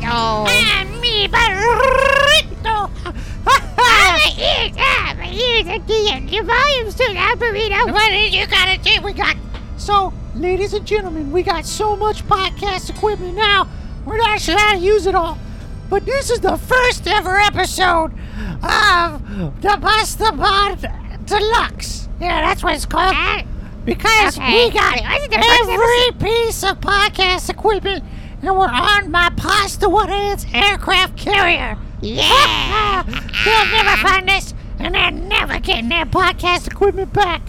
And me, burrito. My ears, my ears are your volume's too loud, Burrito. What did you gotta do? We got so, ladies and gentlemen, we got so much podcast equipment now. We're not sure how to use it all, but this is the first ever episode of the Pasta Pod Deluxe. Yeah, that's what it's called. Ah, Because Okay. we got It wasn't the first every piece of podcast equipment, and we're on my Pasta What Ants aircraft carrier. yeah. They'll never find us, and they're never getting their podcast equipment back.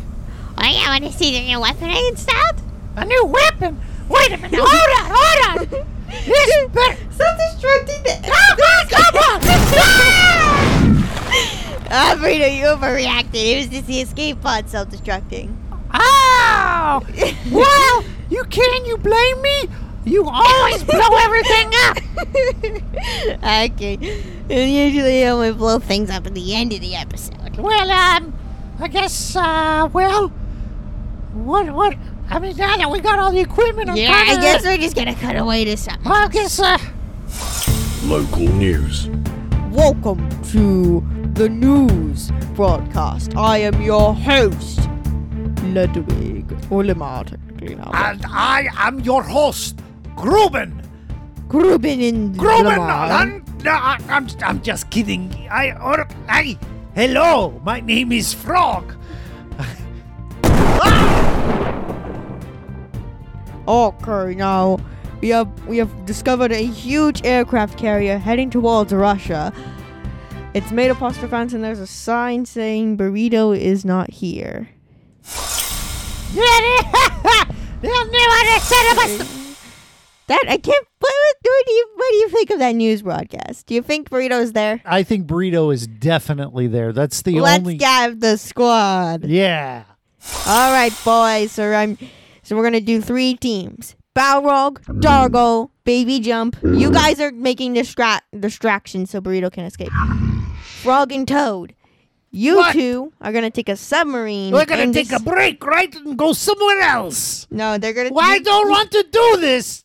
Oh, yeah, I want to see the new weapon I installed. A new weapon? Wait a minute. Hold on, hold on. This better. Self-destructing the... Ah, come on. Ah, Burrito, you overreacted. It was just the escape pod self-destructing. Oh! Well, you can you blame me? You always blow everything up. okay. And usually I only blow things up at the end of the episode. Well, um, I guess, uh, well, what, what? I mean, now that we got all the equipment, I'm Yeah, I kinda- guess we're just gonna cut away to something. Well, I guess, uh, Local news. Welcome to the news broadcast. I am your host, Ludwig, or Lamar, technically now. And I am your host, Gruben. Gruben in Gruben, Lamar. I'm, no, I- I'm, I'm just kidding. I, or, I, hello, my name is Frog. Okay, now we have we have discovered a huge aircraft carrier heading towards Russia. It's made of pasta fans, and there's a sign saying burrito is not here. That I can't. What, what, what do you what do you think of that news broadcast? Do you think Burrito's there? I think Burrito is definitely there. That's the only Let's only. get the squad. yeah. All right, boys. So I'm. So we're gonna do three teams: Balrog, Dargo, Baby Jump. You guys are making distra- distractions so Burrito can escape. Frog and Toad. You What? two are gonna take a submarine. We're gonna take a break, right, and go somewhere else. No, they're gonna. Well, I don't want to do this.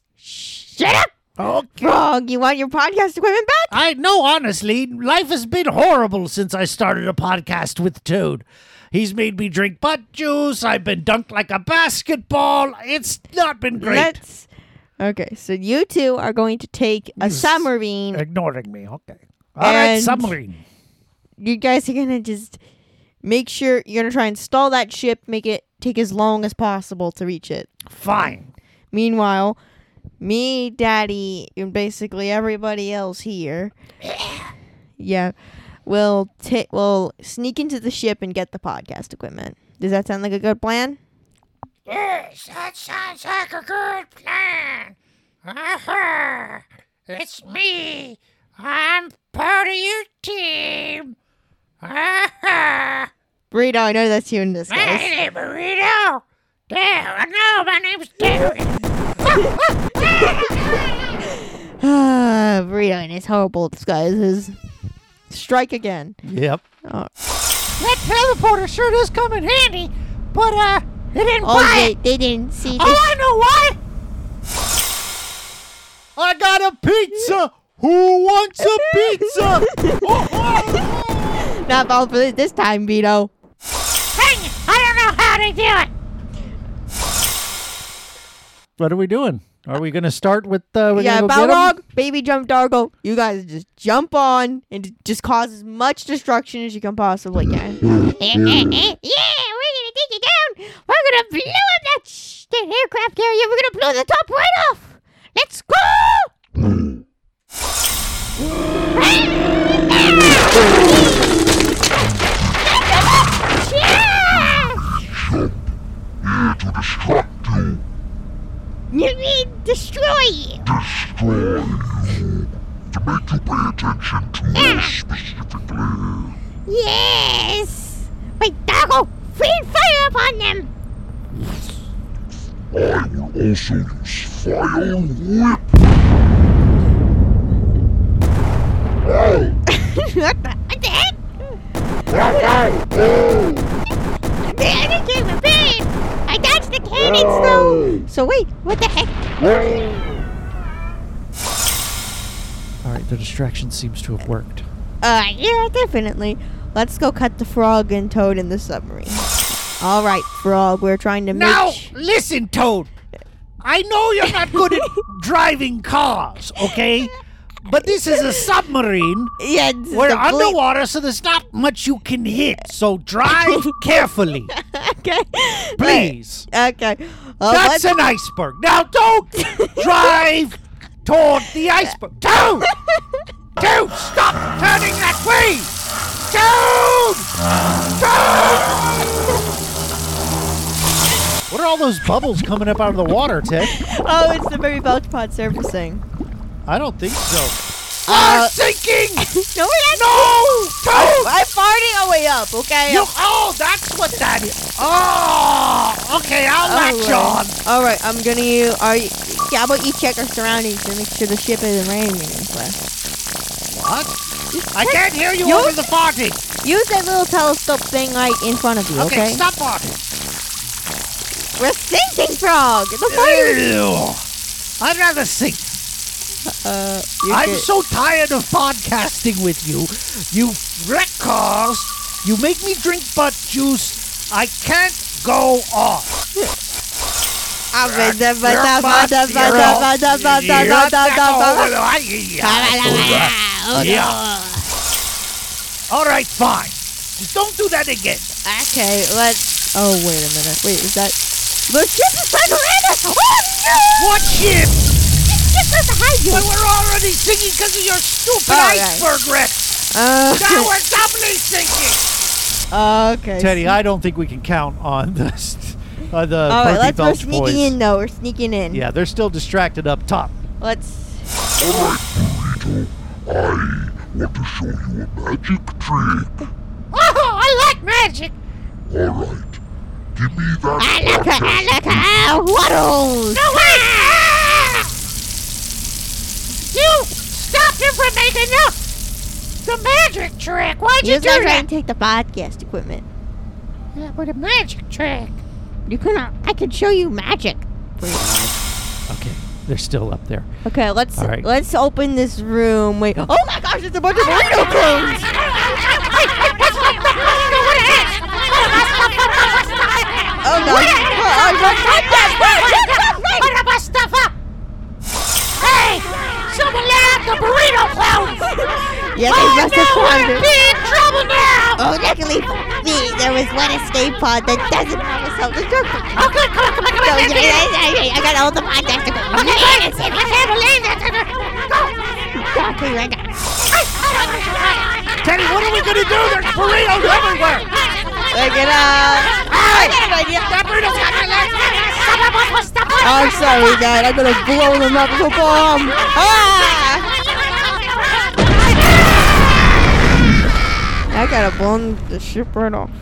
Shut up, Okay. Frog. You want your podcast equipment back? I know, honestly, life has been horrible since I started a podcast with Toad. He's made me drink butt juice. I've been dunked like a basketball. It's not been great. Let's. Okay, so you two are going to take a Yes. submarine. Ignoring me. Okay. All right, submarine. you guys are gonna just make sure you're gonna try and stall that ship, make it take as long as possible to reach it. Fine. Meanwhile, me, Daddy, and basically everybody else here, yeah, will ta- will sneak into the ship and get the podcast equipment. Does that sound like a good plan? Yes, that sounds like a good plan. Uh-huh. It's me. I'm part of your team. Uh-huh. Burrito, I know that's you in this case. Hey, burrito. Damn, I know my name's Terry. Ah, Burrito in his horrible disguises. Strike again. Yep. That teleporter sure does come in handy, but uh, it didn't Oh, buy they, it. they didn't see Oh, this. I know why. I got a pizza. Who wants a pizza? Oh, oh, oh. Not fall for this, this time, Vito. Dang it, I don't know how to do What are we doing? Are we gonna start with? Uh, we're yeah, go? Balrog, Baby Jump Dargo, you guys just jump on and just cause as much destruction as you can possibly can. yeah, we're gonna take it down. We're gonna blow up that, sh- that aircraft carrier. We're gonna blow the top right off. Let's go! Yes! Wait, Doggo, rain fire upon them! I will also use fire whip. Oh, what the? What the heck? The other came a pain! I dodged the cannons though! So wait, what the heck? All right, The distraction seems to have worked. Uh, yeah, definitely. Let's go cut the frog and toad in the submarine. All right, frog. We're trying to make. Now, sh- listen, Toad. I know you're not good at driving cars, okay? But this is a submarine. yeah, We're underwater, so there's not much you can hit. So drive carefully, okay. please. Okay. Uh, That's an iceberg. Now don't drive toward the iceberg. Toad! Toad, stop turning that way! Toad! Toad! What are all those bubbles coming up out of the water, Ted? oh, it's the baby belch pod surfacing. I don't think so. Uh, We're sinking! No, we're not. No! Toad! I'm farting our way up. Okay. You, oh, that's what that is. Oh, okay, I'll All latch right. on. All right, I'm gonna. You, are you, yeah, how about you check our surroundings to make sure the ship isn't raining and stuff. What? I can't hear you You- over the farting. Use that little telescope thing right in front of you. Okay, Okay. stop farting. We're sinking, frog. The fire. Ew. I'd rather sink. Uh, I'm good. so tired of podcasting with you. You wreck cars. You make me drink butt juice. I can't go on. Ba. Yeah. All right, fine. Just don't do that again. Okay, let's. Oh, wait a minute. Wait, is that. The ship is trying to land us! Oh, no! What ship? It's just behind you! But we're already sinking because of your stupid Oh, right. iceberg wreck. Uh, Now we're doubly sinking. okay. Teddy, I don't think we can count on the uh, the All right, let's. We're sneaking boys. in, though. We're sneaking in. Yeah, they're still distracted up top. Let's. I want to show you a magic trick. Oh, I like magic. All right. Give me that ah, Alaka, podcast. alaka, ah, ah, waddles. No way! Ah! You stopped him from making the, the magic trick. Why'd you Use do that try that? and take the podcast equipment. Yeah, with a magic trick. You cannot. I can show you magic. Okay, they're still up there. Okay, let's All right. let's open this room. Wait. Oh my gosh, it's a bunch of window clones. Oh no. Oh, oh, no, not that. What about stuff up? Hey! Someone let out the burrito clones! Yeah, they must have no, found we're it. in trouble now! Oh, luckily for me, there was one escape pod that doesn't have a self-destruct. Okay, come on, come on, come So, on, yeah, come on. yeah, yeah, yeah, I got all the podcast to go. Okay, I can't believe that. Go! Okay, right now. Teddy, what are we gonna do? There's burritos everywhere. Look it up. I got an idea. That burrito's got my legs. Stop it, boy, stop it. I'm sorry, Dad. I'm gonna blow them up with a bomb. Ah! I gotta blow the ship right off.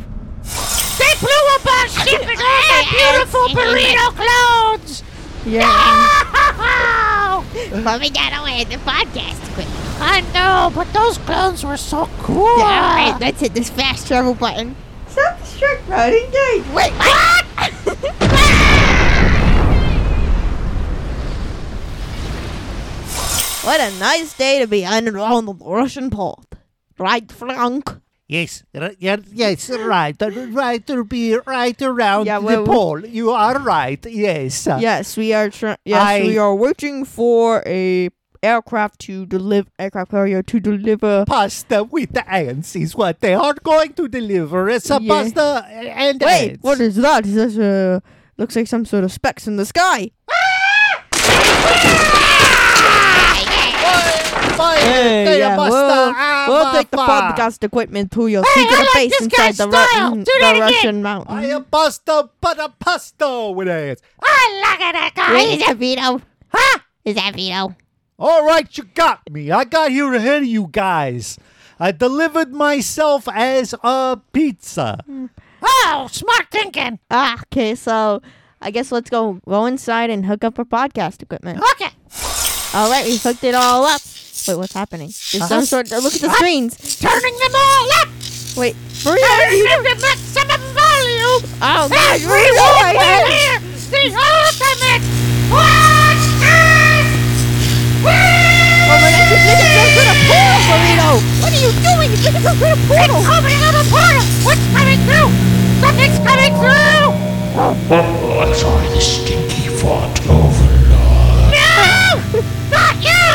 They blew up our ship and all my beautiful burrito clones! Yeah. But we got away the podcast quick. I know, but those clones were so cool. All right, let's hit this fast travel button. Stop the strict mode. Engage. Wait, what? What a nice day to be on on the Russian port. Right, Frank? Yes, yes, right, right to be right around Yeah, the pole. You are right. Yes. Yes, we are. Tr- yes, I- we are waiting for a aircraft to deliver aircraft carrier to deliver. Pasta with the ants is what they are going to deliver. It's a Yeah. pasta and Wait, ants. what is that? Is this uh looks like some sort of specks in the sky? Fire, Hey, they yeah, we'll, uh, we'll take the podcast equipment to your Hey, I secret like base this inside the, style. Ru- the. Russian mountain. I am pasta, but a pasta with ants. I like that guy. Is that Vito? Huh? Is that Vito? All right, you got me. I got here ahead of you guys. I delivered myself as a pizza. Oh, smart thinking. Ah, okay, so I guess let's go go inside and hook up our podcast equipment. Okay. All right, we hooked it all up. Wait, what's happening? There's uh-huh. some sort. Look at the screens. Turning them all up. Wait, Maria, Turning you them to maximum volume. Oh, Hey, gosh, we Maria, will right hear the ultimate podcast. Oh my gosh, look at through the portal. It's coming out of the portal. What's coming through? Something's coming through. It's I, the stinky fart overlord. No! Not you!